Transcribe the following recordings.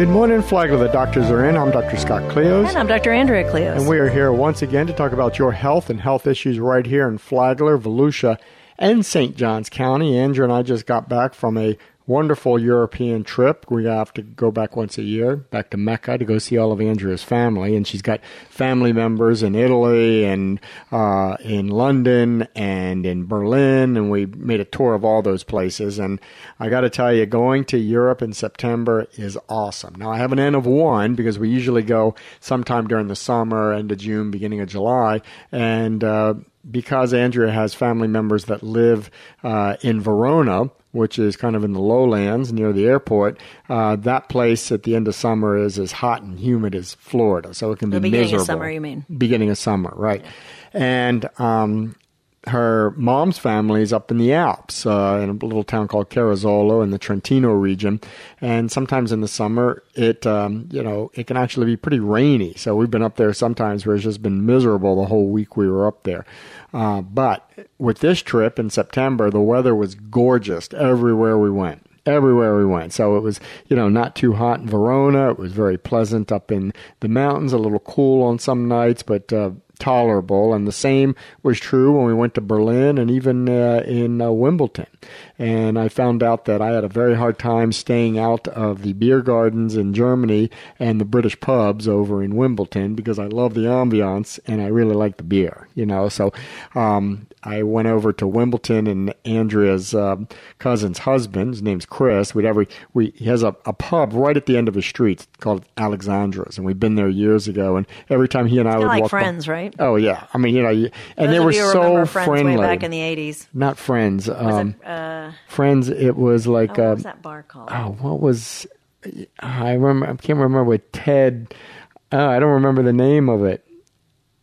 Good morning, Flagler. The doctors are in. I'm Dr. Scott Cleos. And I'm Dr. Andrea Cleos. And we are here once again to talk about your health and health issues right here in Flagler, Volusia, and St. Johns County. Andrea and I just got back from a wonderful European trip. We have to go back once a year, back to Mecca to go see all of Andrea's family, and she's got family members in Italy and uh, in London and in Berlin, and we made a tour of all those places. And I got to tell you, going to Europe in September is awesome. Now I have an N of one because we usually go sometime during the summer, end of June, beginning of July, and uh, because Andrea has family members that live uh, in Verona, which is kind of in the lowlands near the airport, uh, that place at the end of summer is as hot and humid as Florida, so it can the be beginning miserable. of summer, you mean? Beginning of summer, right? And um, her mom's family is up in the Alps, uh, in a little town called Carazzolo in the Trentino region. And sometimes in the summer, it um, you know it can actually be pretty rainy. So we've been up there sometimes where it's just been miserable the whole week we were up there. Uh, but with this trip in September, the weather was gorgeous everywhere we went everywhere we went. So it was, you know, not too hot in Verona. It was very pleasant up in the mountains, a little cool on some nights, but uh, tolerable. And the same was true when we went to Berlin and even uh, in uh, Wimbledon. And I found out that I had a very hard time staying out of the beer gardens in Germany and the British pubs over in Wimbledon because I love the ambiance and I really like the beer, you know. So um, I went over to Wimbledon and Andrea's um, cousin's husband, his name's Chris. We'd every we he has a, a pub right at the end of his street called Alexandra's, and we've been there years ago. And every time he and I would like walk, by- friends, right? Oh yeah, I mean you know, and Those they were so friends friendly. way back in the 80s. Not friends, um, it, uh, friends. It was oh, like what uh, was that bar called? oh, what was I remember? I can't remember with Ted. Uh, I don't remember the name of it.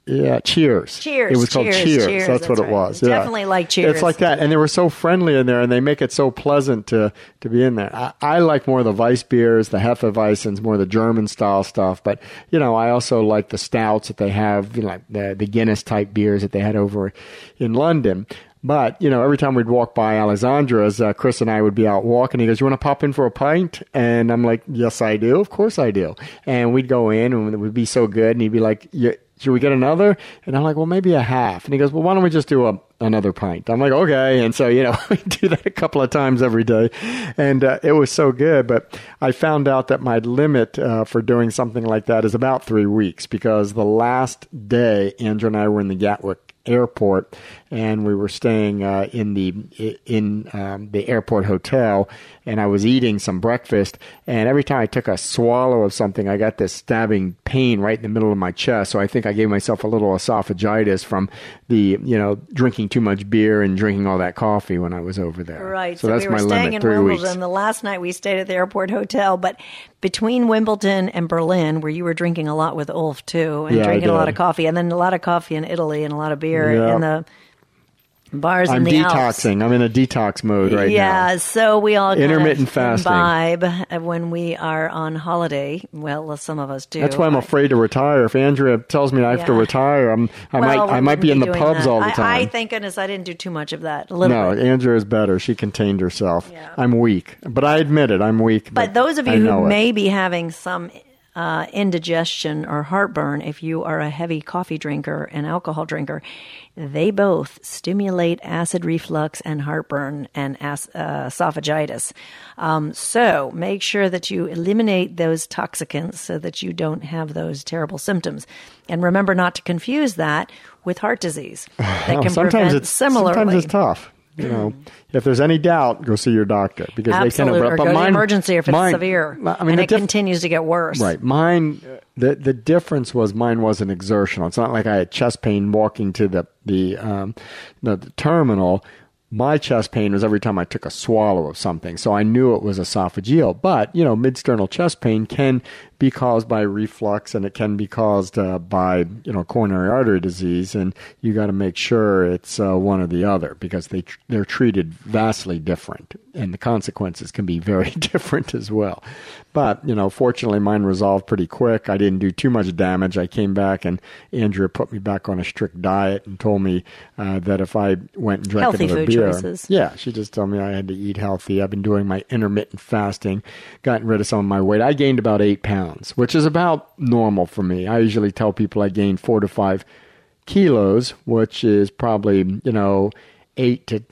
Yeah, Cheers. Cheers, It was called Cheers, Cheers. Cheers, That's, what that's it right. was. Yeah. Definitely like Cheers. It's like that, and they were so friendly in there, and they make it so pleasant to to be in there. I, I like more of the Weiss beers, the Hefeweizens, more of the German style stuff. But you know, I also like the stouts that they have, you know, like the the Guinness type beers that they had over in London. But you know, every time we'd walk by Alessandra's, uh, Chris and I would be out walking. He goes, "You want to pop in for a pint?" And I'm like, "Yes, I do. Of course, I do." And we'd go in, and it would be so good. And he'd be like, "Should we get another?" And I'm like, "Well, maybe a half." And he goes, "Well, why don't we just do a another pint?" I'm like, "Okay." And so you know, we do that a couple of times every day, and uh, it was so good. But I found out that my limit uh, for doing something like that is about three weeks because the last day Andrea and I were in the Gatwick airport and we were staying uh, in the in um, the airport hotel and I was eating some breakfast and every time I took a swallow of something I got this stabbing pain right in the middle of my chest so I think I gave myself a little esophagitis from the you know drinking too much beer and drinking all that coffee when I was over there Right. so, that's we were my staying limit in three Wimbledon. weeks The last night we stayed at the airport hotel, but between Wimbledon and Berlin, where you were drinking a lot with Ulf too, and Yeah, drinking a lot of coffee, and then a lot of coffee in Italy and a lot of beer Yeah. in the bars I'm in the Alps. detoxing I'm in a detox mode right yeah, now Yeah, so we all kind Intermittent of fasting. imbibe when we are on holiday. Well, some of us do. That's why I'm afraid to retire. If Andrea tells me I have to retire, I'm, I Well, might I might be in the pubs that. all the time. I, thank goodness I didn't do too much of that. A little no, bit. Andrea is better. She contained herself. Yeah. I'm weak, but I admit it. I'm weak. But those of you who it. may be having some uh, indigestion or heartburn, if you are a heavy coffee drinker and alcohol drinker, they both stimulate acid reflux and heartburn and as- uh, esophagitis. Um, so make sure that you eliminate those toxicants so that you don't have those terrible symptoms. And remember not to confuse that with heart disease. That can sometimes prevent it's similarly. sometimes it's tough. You know, if there's any doubt, go see your doctor because they can. or go but to the emergency if it's mine- severe, I mean, and it diff- continues to get worse. Right. Mine, uh, the the difference was mine wasn't exertional. It's not like I had chest pain walking to the the um, the, the terminal. My chest pain was every time I took a swallow of something, so I knew it was esophageal. But you know, midsternal chest pain can be caused by reflux and it can be caused uh, by you know coronary artery disease, and you got to make sure it's uh, one or the other because they tr- they're treated vastly different, and the consequences can be very different as well. But, you know, fortunately mine resolved pretty quick. I didn't do too much damage. I came back and Andrea put me back on a strict diet and told me uh, that if I went and drank Healthy another beer. choices. Yeah, she just told me I had to eat healthy. I've been doing my intermittent fasting, gotten rid of some of my weight. I gained about eight pounds, which is about normal for me. I usually tell people I gain four to five kilos, which is probably, you know, eight to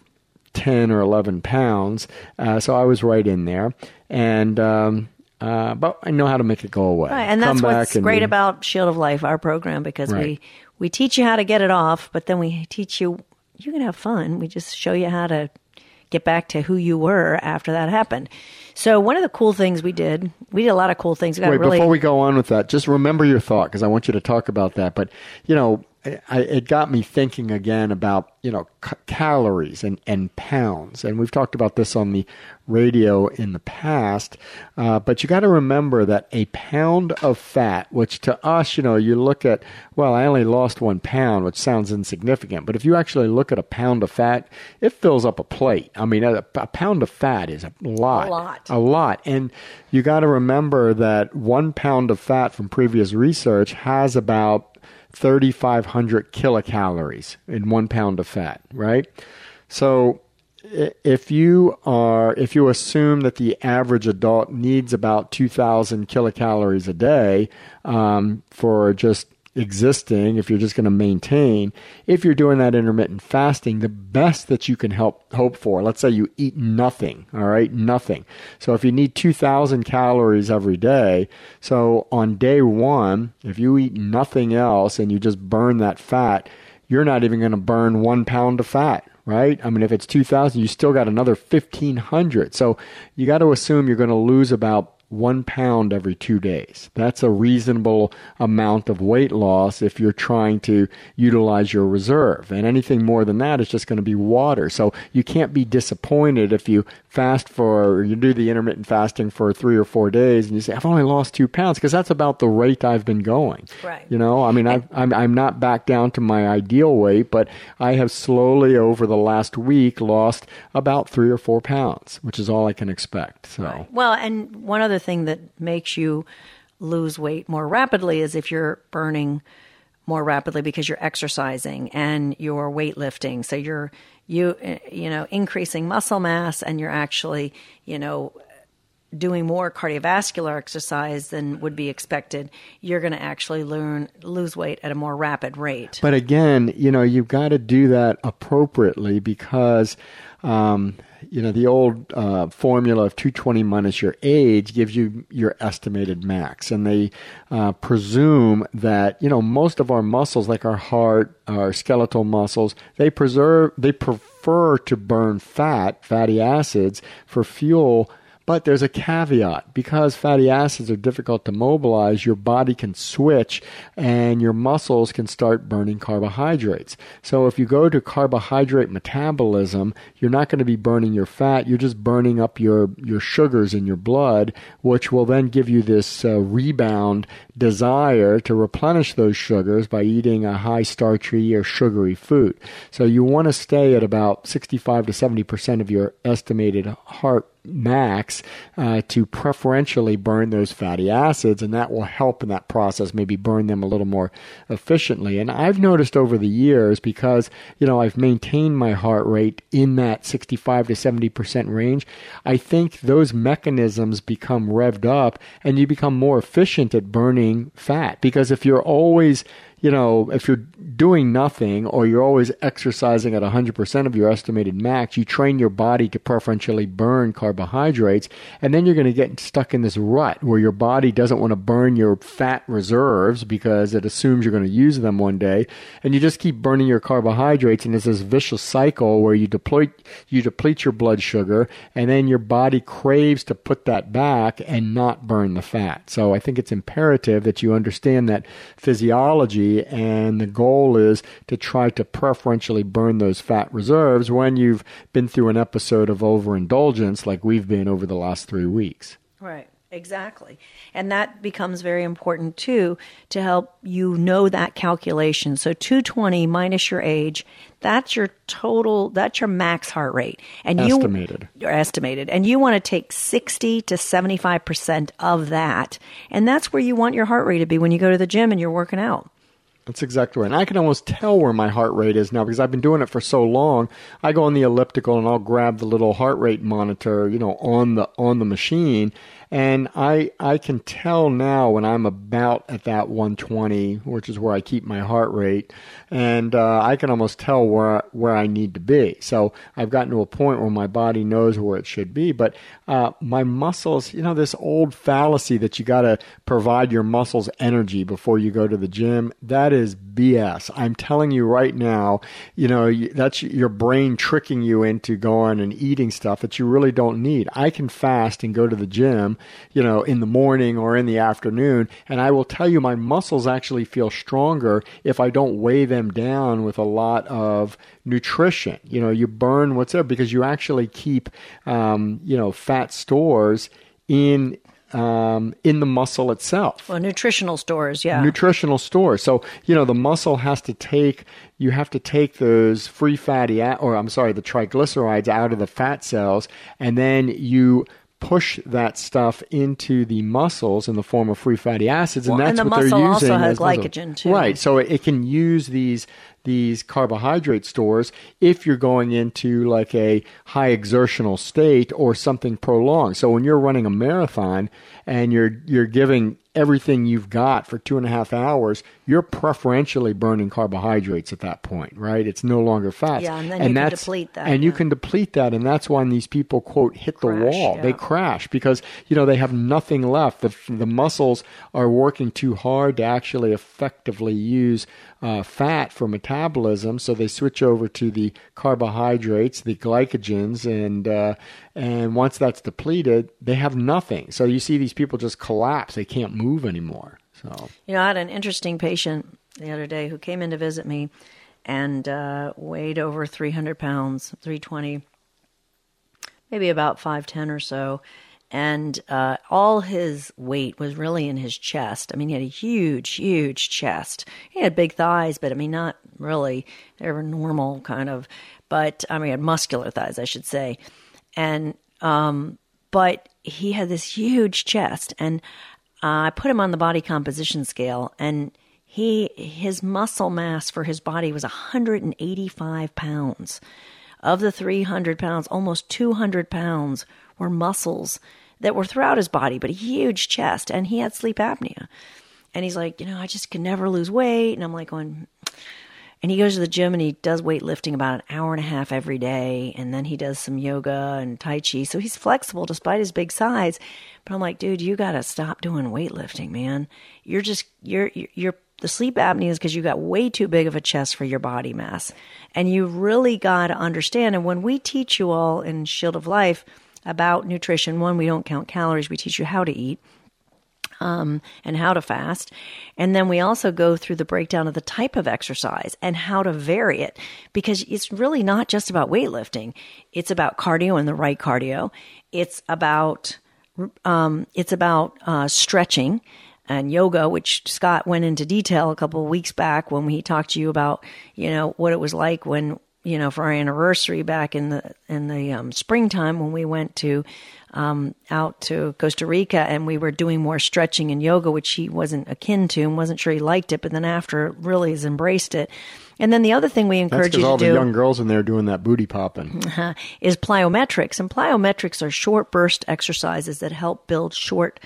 10 or 11 pounds. Uh, so I was right in there. And, um, uh, but I know how to make it go away. Right, and Come that's what's and great do- about Shield of Life, our program, because we we teach you how to get it off, but then we teach you you can have fun. We just show you how to get back to who you were after that happened. So one of the cool things we did, we did a lot of cool things. Wait, really before we go on with that, just remember your thought because I want you to talk about that. But you know, I, it got me thinking again about you know c- calories and and pounds, and we've talked about this on the radio in the past. Uh, but you got to remember that a pound of fat, which to us, you know, you look at, well, I only lost one pound, which sounds insignificant. But if you actually look at a pound of fat, it fills up a plate. I mean, a, a pound of fat is a lot. A lot. A lot. And you got to remember that one pound of fat from previous research has about 3,500 kilocalories in one pound of fat, right? So if you are, if you assume that the average adult needs about 2,000 kilocalories a day um, for just existing, if you're just going to maintain, if you're doing that intermittent fasting, the best that you can help hope for, let's say you eat nothing, all right, nothing. So if you need 2,000 calories every day, so on day one, if you eat nothing else and you just burn that fat, you're not even going to burn one pound of fat right? I mean, if it's 2,000, you still got another 1,500. So you got to assume you're going to lose about one pound every two days. That's a reasonable amount of weight loss if you're trying to utilize your reserve. And anything more than that is just going to be water. So you can't be disappointed if you fast for, or you do the intermittent fasting for three or four days and you say, I've only lost two pounds because that's about the rate I've been going. Right. You know, I mean, I, I'm, I'm not back down to my ideal weight, but I have slowly over the last week lost about three or four pounds, which is all I can expect. So, Well, and one other thing that makes you lose weight more rapidly is if you're burning more rapidly because you're exercising and you're weightlifting. So you're you you know increasing muscle mass and you're actually you know doing more cardiovascular exercise than would be expected. You're going to actually learn lose weight at a more rapid rate. but again, you know, you've got to do that appropriately because, um, you know, the old uh, formula of 220 minus your age gives you your estimated max. And they uh, presume that, you know, most of our muscles, like our heart, our skeletal muscles, they preserve, they prefer to burn fat, fatty acids, for fuel. But there's a caveat because fatty acids are difficult to mobilize, your body can switch and your muscles can start burning carbohydrates. So if you go to carbohydrate metabolism, you're not going to be burning your fat, you're just burning up your, your sugars in your blood, which will then give you this uh, rebound desire to replenish those sugars by eating a high starchy or sugary food. So you want to stay at about 65 to 70% of your estimated heart max uh, to preferentially burn those fatty acids, and that will help in that process, maybe burn them a little more efficiently. And I've noticed over the years because you know I've maintained my heart rate in that 65 to 70 percent range. I think those mechanisms become revved up, and you become more efficient at burning fat because if you're always you know, if you're doing nothing or you're always exercising at 100% of your estimated max, you train your body to preferentially burn carbohydrates, and then you're going to get stuck in this rut where your body doesn't want to burn your fat reserves because it assumes you're going to use them one day, and you just keep burning your carbohydrates, and it's this vicious cycle where you deplete you deplete your blood sugar, and then your body craves to put that back and not burn the fat. So I think it's imperative that you understand that physiology and the goal is to try to preferentially burn those fat reserves when you've been through an episode of overindulgence like we've been over the last three weeks. Right. Exactly. And that becomes very important too to help you know that calculation. So 220 minus your age, that's your total, that's your max heart rate. And Estimated. you are estimated. And you want to take 60 to 75% of that. And that's where you want your heart rate to be when you go to the gym and you're working out. That's exactly right. And I can almost tell where my heart rate is now because I've been doing it for so long. I go on the elliptical and I'll grab the little heart rate monitor, you know, on the on the machine and I I can tell now when I'm about at that 120, which is where I keep my heart rate, and uh, I can almost tell where where I need to be. So I've gotten to a point where my body knows where it should be. But uh, my muscles, you know, this old fallacy that you got to provide your muscles energy before you go to the gym, that is BS. I'm telling you right now, you know, that's your brain tricking you into going and eating stuff that you really don't need. I can fast and go to the gym you know, in the morning or in the afternoon. And I will tell you, my muscles actually feel stronger if I don't weigh them down with a lot of nutrition. You know, you burn what's there because you actually keep, um, you know, fat stores in um, in the muscle itself. Well, nutritional stores, yeah. Nutritional stores. So you know the muscle has to take. You have to take those free fatty, or I'm sorry, the triglycerides out of the fat cells, and then you push that stuff into the muscles in the form of free fatty acids, and well, that's and the what muscle they're using. also has glycogen muscle. too. Right, so it can use these these carbohydrate stores if you're going into like a high exertional state or something prolonged. So when you're running a marathon and you're you're giving everything you've got for two and a half hours, you're preferentially burning carbohydrates at that point, right? It's no longer fats. Yeah, and then you can deplete that. And you can deplete that, and that's when these people quote hit the wall. yeah. They crash because you know they have nothing left. The the muscles are working too hard to actually effectively use uh, fat for metabolism, so they switch over to the carbohydrates, the glycogens, and uh, and once that's depleted, they have nothing. So you see these people just collapse; they can't move anymore. So You know, I had an interesting patient the other day who came in to visit me and uh, weighed over 300 pounds, 320, maybe about 5'10 or so. And uh, all his weight was really in his chest. I mean, he had a huge, huge chest. He had big thighs, but I mean, not really. They were normal kind of, but I mean, he had muscular thighs, I should say. And, um, but he had this huge chest. And uh, I put him on the body composition scale, and he his muscle mass for his body was 185 pounds. Of the 300 pounds, almost 200 pounds were muscles that were throughout his body, but a huge chest, and he had sleep apnea. And he's like, you know, I just can never lose weight, and I'm like going. And he goes to the gym and he does weightlifting about an hour and a half every day. And then he does some yoga and Tai Chi. So he's flexible despite his big size. But I'm like, dude, you got to stop doing weightlifting, man. You're just, you're, you're, the sleep apnea is because you got way too big of a chest for your body mass. And you really got to understand. And when we teach you all in Shield of Life about nutrition, one, we don't count calories, we teach you how to eat um, and how to fast. And then we also go through the breakdown of the type of exercise and how to vary it because it's really not just about weightlifting. It's about cardio and the right cardio. It's about, um, it's about, uh, stretching and yoga, which Scott went into detail a couple of weeks back when he talked to you about, you know, what it was like when, you know, for our anniversary back in the, in the, um, springtime when we went to, um, out to Costa Rica and we were doing more stretching and yoga, which he wasn't akin to and wasn't sure he liked it, but then after really has embraced it. And then the other thing we that's encourage because you all the do young girls in there doing that booty popping. is plyometrics. And plyometrics are short burst exercises that help build short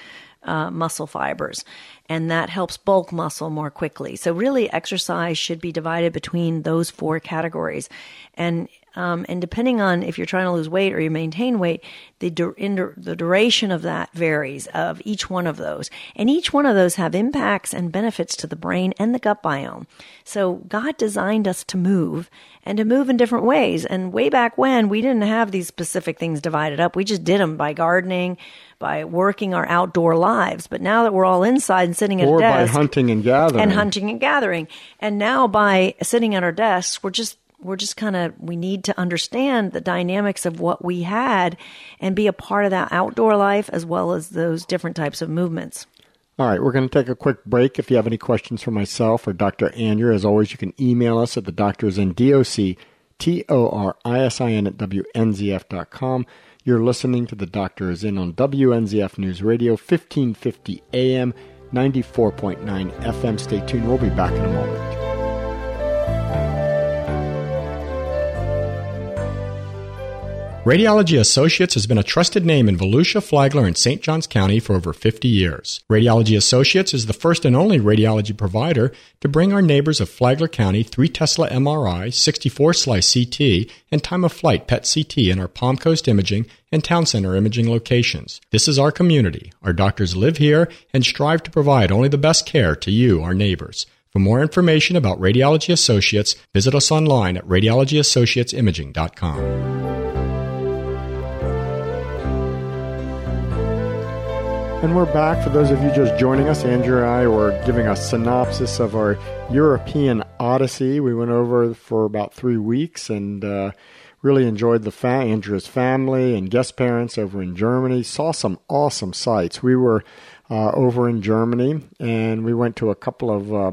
uh, muscle fibers. And that helps bulk muscle more quickly. So really exercise should be divided between those four categories. And um, and depending on if you're trying to lose weight or you maintain weight, the dur- the duration of that varies of each one of those, and each one of those have impacts and benefits to the brain and the gut biome. So God designed us to move and to move in different ways. And way back when, we didn't have these specific things divided up. We just did them by gardening, by working our outdoor lives. But now that we're all inside and sitting at desks, or a by desk hunting and gathering. and hunting and gathering, and now by sitting at our desks, we're just we're just kind of we need to understand the dynamics of what we had and be a part of that outdoor life as well as those different types of movements. All right, we're going to take a quick break. If you have any questions for myself or Dr. Andrea, as always, you can email us at the doctors in DOC, T O R I S I N at WNZF.com. You're listening to The Doctor is In on WNZF News Radio, 1550 AM, 94.9 FM. Stay tuned. We'll be back in a moment. Radiology Associates has been a trusted name in Volusia, Flagler, and St. Johns County for over 50 years. Radiology Associates is the first and only radiology provider to bring our neighbors of Flagler County 3 Tesla MRI, 64 slice CT, and time of flight PET CT in our Palm Coast Imaging and Town Center Imaging locations. This is our community. Our doctors live here and strive to provide only the best care to you, our neighbors. For more information about Radiology Associates, visit us online at radiologyassociatesimaging.com. And we're back. For those of you just joining us, Andrea and I were giving a synopsis of our European Odyssey. We went over for about three weeks and uh, really enjoyed the fa- Andrea's family and guest parents over in Germany. Saw some awesome sights. We were uh, over in Germany and we went to a couple of uh,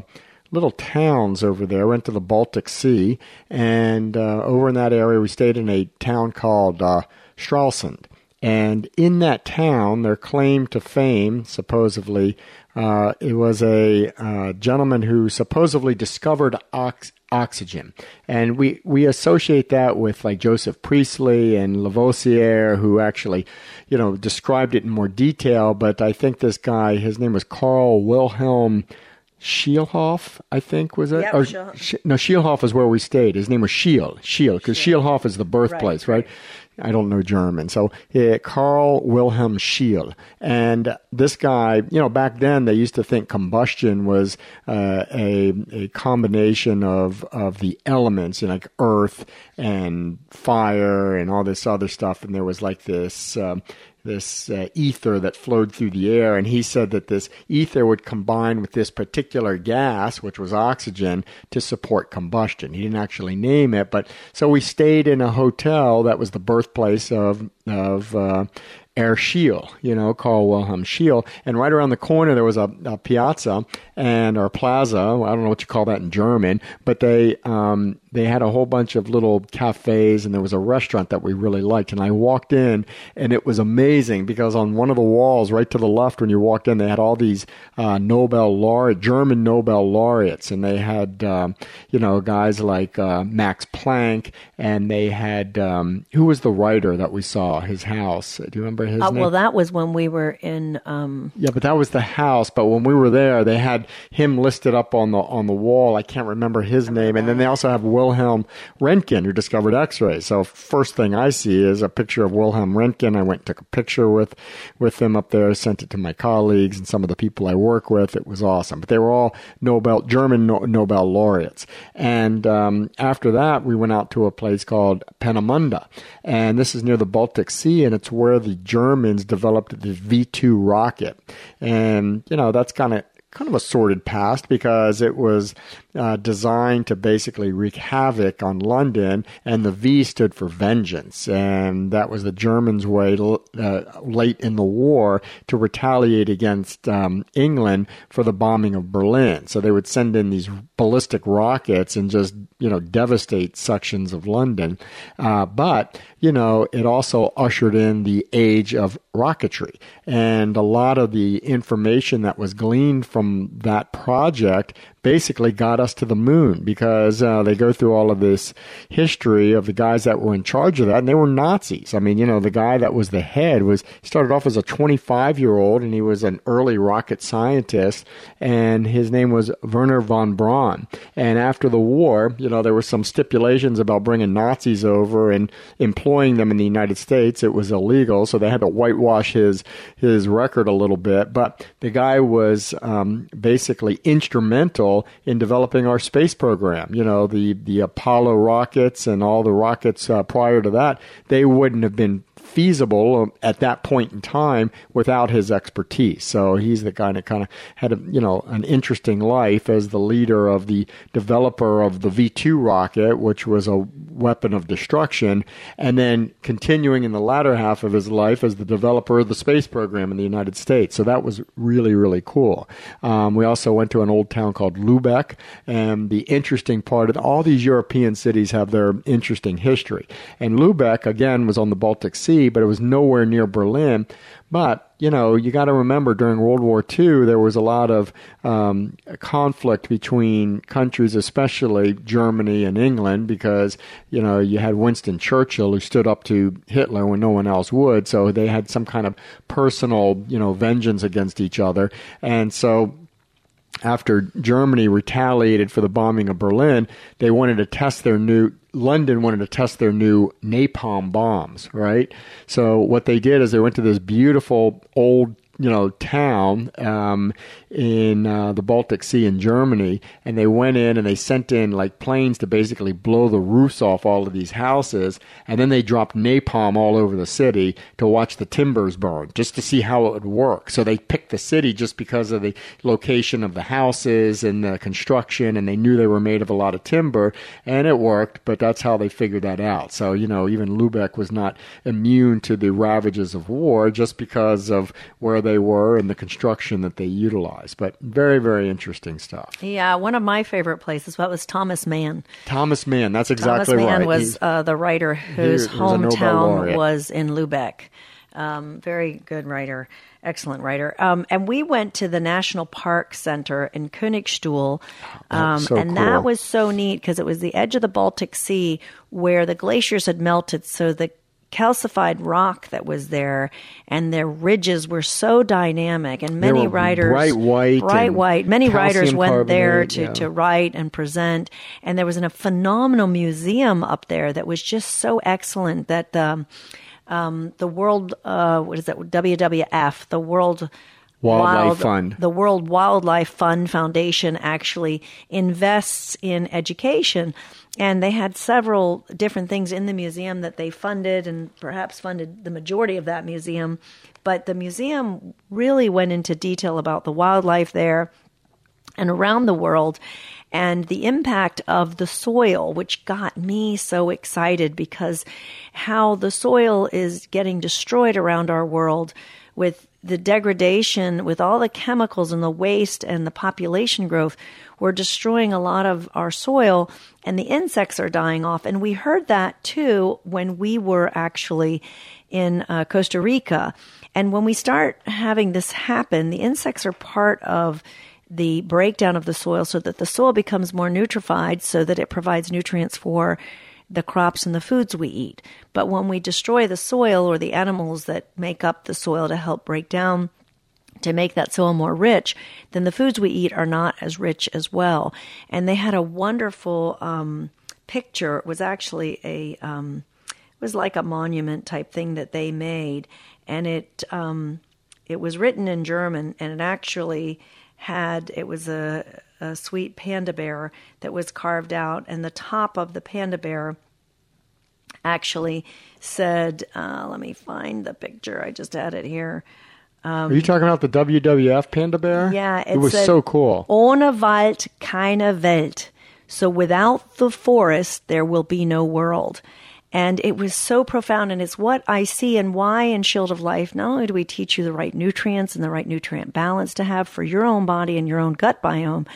little towns over there. Went to the Baltic Sea and uh, over in that area we stayed in a town called uh, Stralsund and in that town, their claim to fame, supposedly, uh, it was a uh, gentleman who supposedly discovered ox- oxygen. And we, we associate that with like Joseph Priestley and Lavoisier, who actually, you know, described it in more detail. But I think this guy, his name was Carl Wilhelm Scheelehof, I think was it? Yep, or, Schiel- no, Scheelehof is where we stayed. His name was Scheele, Scheele, because Scheelehof is the birthplace, right? right. I don't know German. So uh, Carl Wilhelm Scheele, And this guy, you know, back then they used to think combustion was uh, a, a combination of, of the elements, you know, like earth and fire and all this other stuff. And there was like this. Um, this uh, ether that flowed through the air, and he said that this ether would combine with this particular gas, which was oxygen, to support combustion. He didn't actually name it, but so we stayed in a hotel that was the birthplace of of uh, Herr Scheele, you know, Carl Wilhelm Scheele. And right around the corner, there was a, a piazza and or plaza. I don't know what you call that in German, but they um, they had a whole bunch of little cafes, and there was a restaurant that we really liked. And I walked in, and it was amazing because on one of the walls, right to the left, when you walked in, they had all these uh, Nobel laureate, German Nobel laureates, and they had um, you know guys like uh, Max Planck, and they had um, who was the writer that we saw his house? Do you remember his Uh, name? well, that was when we were in. Um, Yeah, but that was the house. But when we were there, they had him listed up on the on the wall. I can't remember his name. And then they also have Wilhelm Röntgen, who discovered X-rays. So first thing I see is a picture of Wilhelm Röntgen. I went and took a picture with with him up there, sent it to my colleagues and some of the people I work with. It was awesome. But they were all Nobel German no, Nobel laureates. And um, after that, we went out to a place called Peenemünde, and this is near the Baltic Sea, and it's where the Germans developed the V two rocket. And you know that's kind of kind of a sordid past because it was uh, designed to basically wreak havoc on London, and the V stood for vengeance, and that was the Germans' way uh, late in the war to retaliate against um, England for the bombing of Berlin. So they would send in these ballistic rockets and just you know devastate sections of London, uh, but you know it also ushered in the age of rocketry, and a lot of the information that was gleaned from that project basically got us to the moon because uh, they go through all of this history of the guys that were in charge of that, and they were Nazis. I mean, you know, the guy that was the head was started off as a 25 year old, and he was an early rocket scientist, and his name was Wernher von Braun. And after the war, you know, there were some stipulations about bringing Nazis over and employing them in the United States. It was illegal, so they had to whitewash his his record a little bit. But the guy was um, basically instrumental in developing our space program. You know, the the Apollo rockets and all the rockets uh, prior to that, they wouldn't have been feasible at that point in time without his expertise. So he's the guy that kind of had a, you know an interesting life as the leader of the developer of the V2 rocket, which was a weapon of destruction, and then continuing in the latter half of his life as the developer of the space program in the United States. So that was really really cool. Um, we also went to an old town called Lubeck, and the interesting part of all these European cities have their interesting history. And Lubeck again was on the Baltic Sea, but it was nowhere near Berlin. But you know, you got to remember during World War II, there was a lot of um, conflict between countries, especially Germany and England, because you know you had Winston Churchill who stood up to Hitler when no one else would, so they had some kind of personal, you know, vengeance against each other, and so after Germany retaliated for the bombing of Berlin, they wanted to test their new London wanted to test their new napalm bombs, right? So what they did is they went to this beautiful old you know town um, in uh, the Baltic Sea in Germany, and they went in and they sent in like planes to basically blow the roofs off all of these houses, and then they dropped napalm all over the city to watch the timbers burn, just to see how it would work. So they picked the city just because of the location of the houses and the construction, and they knew they were made of a lot of timber, and it worked. But that's how they figured that out. So you know, even Lubeck was not immune to the ravages of war just because of where they were and the construction that they utilized. But very, very interesting stuff. Yeah, one of my favorite places what was Thomas Mann. Thomas Mann, that's exactly Thomas Mann right. was uh, the writer whose he was hometown laureate. was in Lubeck. Um, very good writer, excellent writer. Um, and we went to the National Park Center in Königstuhl, um, so and cool. that was so neat because it was the edge of the Baltic Sea where the glaciers had melted, so the calcified rock that was there and their ridges were so dynamic and many writers bright white bright white many writers went there to, yeah. to write and present and there was a phenomenal museum up there that was just so excellent that um, um, the world uh, what is that WWF the world Wildlife Fund. the World Wildlife Fund Foundation actually invests in education. And they had several different things in the museum that they funded and perhaps funded the majority of that museum. But the museum really went into detail about the wildlife there and around the world and the impact of the soil, which got me so excited because how the soil is getting destroyed around our world with the degradation, with all the chemicals and the waste and the population growth, we're destroying a lot of our soil and the insects are dying off. And we heard that too when we were actually in uh, Costa Rica. And when we start having this happen, the insects are part of the breakdown of the soil so that the soil becomes more nutrified so that it provides nutrients for the crops and the foods we eat. But when we destroy the soil or the animals that make up the soil to help break down to make that soil more rich, then the foods we eat are not as rich as well. And they had a wonderful um, picture. It was actually a um, it was like a monument type thing that they made, and it um, it was written in German, and it actually had it was a, a sweet panda bear that was carved out, and the top of the panda bear actually said, uh, "Let me find the picture. I just had it here." Are you talking about the WWF panda bear? Yeah, it, was said, so cool. Ohne Wald keine Welt. So without the forest, there will be no world. And it was so profound, and it's what I see and why in Shield of Life. Not only do we teach you the right nutrients and the right nutrient balance to have for your own body and your own gut biome,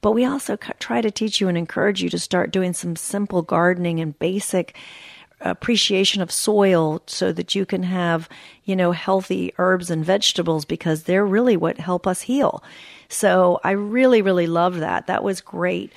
but we also try to teach you and encourage you to start doing some simple gardening and basic appreciation of soil so that you can have, you know, healthy herbs and vegetables because they're really what help us heal. So I really, really loved that. That was great.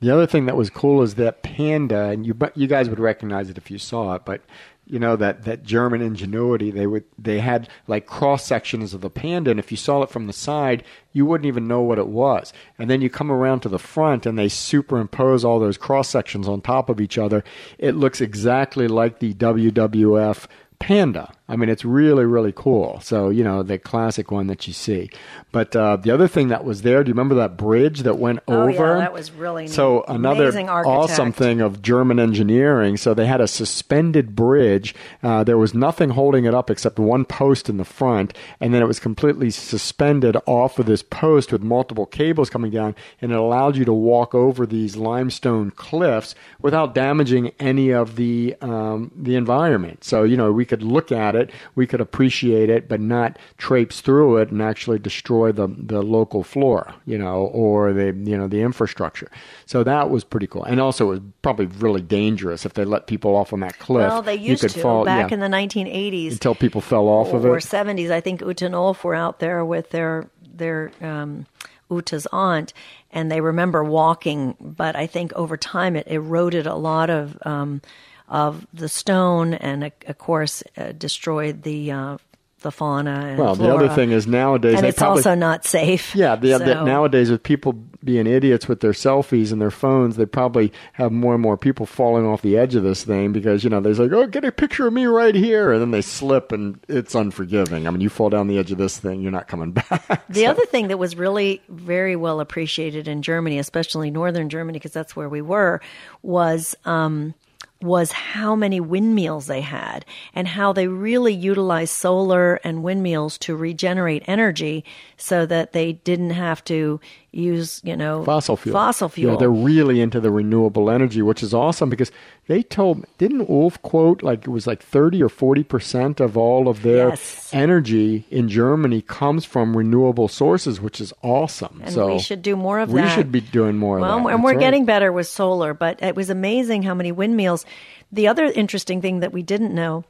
The other thing that was cool is that panda, and you you guys would recognize it if you saw it, but you know that that German ingenuity. They would they had like cross sections of the panda, and if you saw it from the side, you wouldn't even know what it was. And then you come around to the front, and they superimpose all those cross sections on top of each other. It looks exactly like the WWF panda. I mean, it's really, really cool. So, you know, the classic one that you see. But uh, the other thing that was there, do you remember that bridge that went Oh, over? yeah, that was really nice. So another awesome thing of German engineering. So they had a suspended bridge. Uh, there was nothing holding it up except one post in the front, and then it was completely suspended off of this post with multiple cables coming down, and it allowed you to walk over these limestone cliffs without damaging any of the um, the environment. So you know we could look at it, we could appreciate it, but not traipse through it and actually destroy the the local flora, you know, or the you know the infrastructure. So that was pretty cool, and also it was probably really dangerous if they let people off on that cliff. Well, they you used could to fall back yeah, in the 1980s until people fell off of or it. 70s. I think Ulf were out there with their their um, Uta's aunt, and they remember walking. But I think over time it eroded a lot of um, of the stone, and of course uh, destroyed the uh, the fauna. And Well, the other thing is nowadays and it's probably also not safe. Yeah, the, the, nowadays with people being idiots with their selfies and their phones, they probably have more and more people falling off the edge of this thing because you know there's like, oh, get a picture of me right here, and then they slip and it's unforgiving. I mean, you fall down the edge of this thing, you're not coming back. The other thing that was really very well appreciated in Germany, especially northern Germany, because that's where we were, was um, was how many windmills they had and how they really utilized solar and windmills to regenerate energy, so that they didn't have to use you know fossil fuel. Fossil fuel. Yeah, they're really into the renewable energy, which is awesome because they told didn't Wolf quote like it was like thirty or forty percent of all of their Yes. energy in Germany comes from renewable sources, which is awesome. and so we should do more of we that. We should be doing more Well, of that. and That's we're right. getting better with solar, but it was amazing how many windmills. The other interesting thing that we didn't know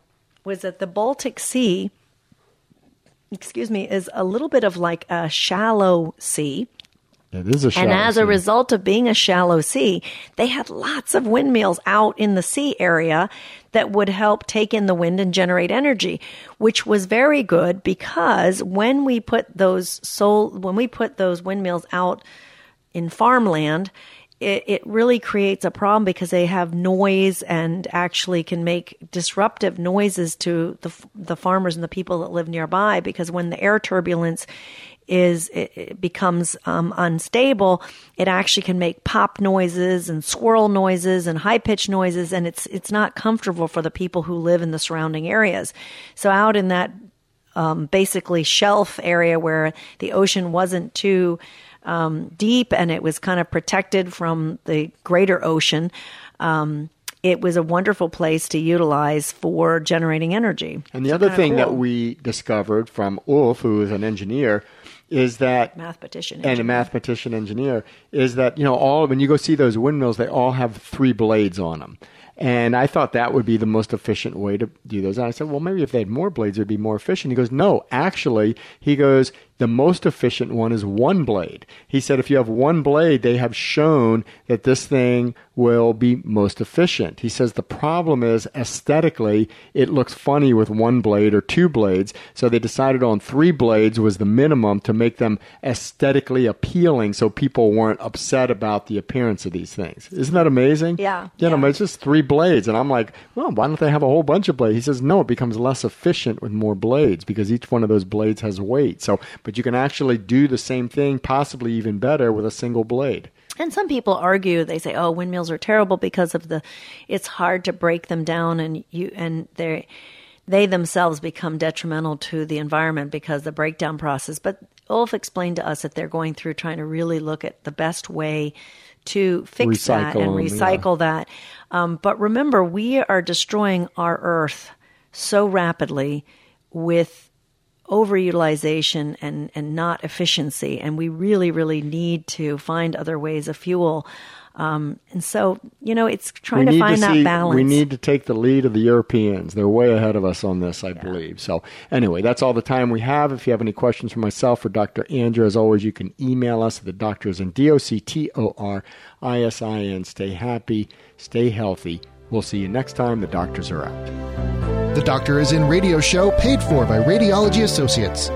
was that the Baltic Sea, excuse me, is a little bit of like a shallow sea. It is a And shallow as a result of being a shallow sea, they had lots of windmills out in the sea area that would help take in the wind and generate energy, which was very good because when we put those sol- when we put those windmills out in farmland, it, it really creates a problem because they have noise and actually can make disruptive noises to the the farmers and the people that live nearby. Because when the air turbulence is it, it becomes um, unstable, it actually can make pop noises and swirl noises and high pitched noises, and it's it's not comfortable for the people who live in the surrounding areas. So out in that um, basically shelf area where the ocean wasn't too um, deep and it was kind of protected from the greater ocean. Um, it was a wonderful place to utilize for generating energy. And the other thing that we discovered from Ulf, who is an engineer, is that mathematician and a mathematician engineer is that you know all when you go see those windmills, they all have three blades on them. And I thought that would be the most efficient way to do those. And I said, well, maybe if they had more blades, it would be more efficient. He goes, no, actually, he goes, the most efficient one is one blade. He said, if you have one blade, they have shown that this thing will be most efficient. He says the problem is aesthetically, it looks funny with one blade or two blades. So they decided on three blades was the minimum to make them aesthetically appealing so people weren't upset about the appearance of these things. Isn't that amazing? Yeah, You know, yeah. but it's just three blades. And I'm like, well, why don't they have a whole bunch of blades? He says, no, it becomes less efficient with more blades because each one of those blades has weight. So, but you can actually do the same thing, possibly even better with a single blade. And some people argue they say, "Oh, windmills are terrible because of the it's hard to break them down and you and they they themselves become detrimental to the environment because the breakdown process." But Ulf explained to us that they're going through trying to really look at the best way to fix that Recycle and them, yeah. recycle that. Um, but remember, we are destroying our Earth so rapidly with overutilization and, and not efficiency. And we really, really need to find other ways of fuel. Um, and so, you know, it's trying to find that see, balance. We need to take the lead of the Europeans. They're way ahead of us on this, I believe. So, anyway, that's all the time we have. If you have any questions for myself or Dr. Andrea, as always, you can email us at the doctors and D O C T O R I S I N. Stay happy, stay healthy. We'll see you next time. The doctors are out. The Doctor is in radio show paid for by Radiology Associates.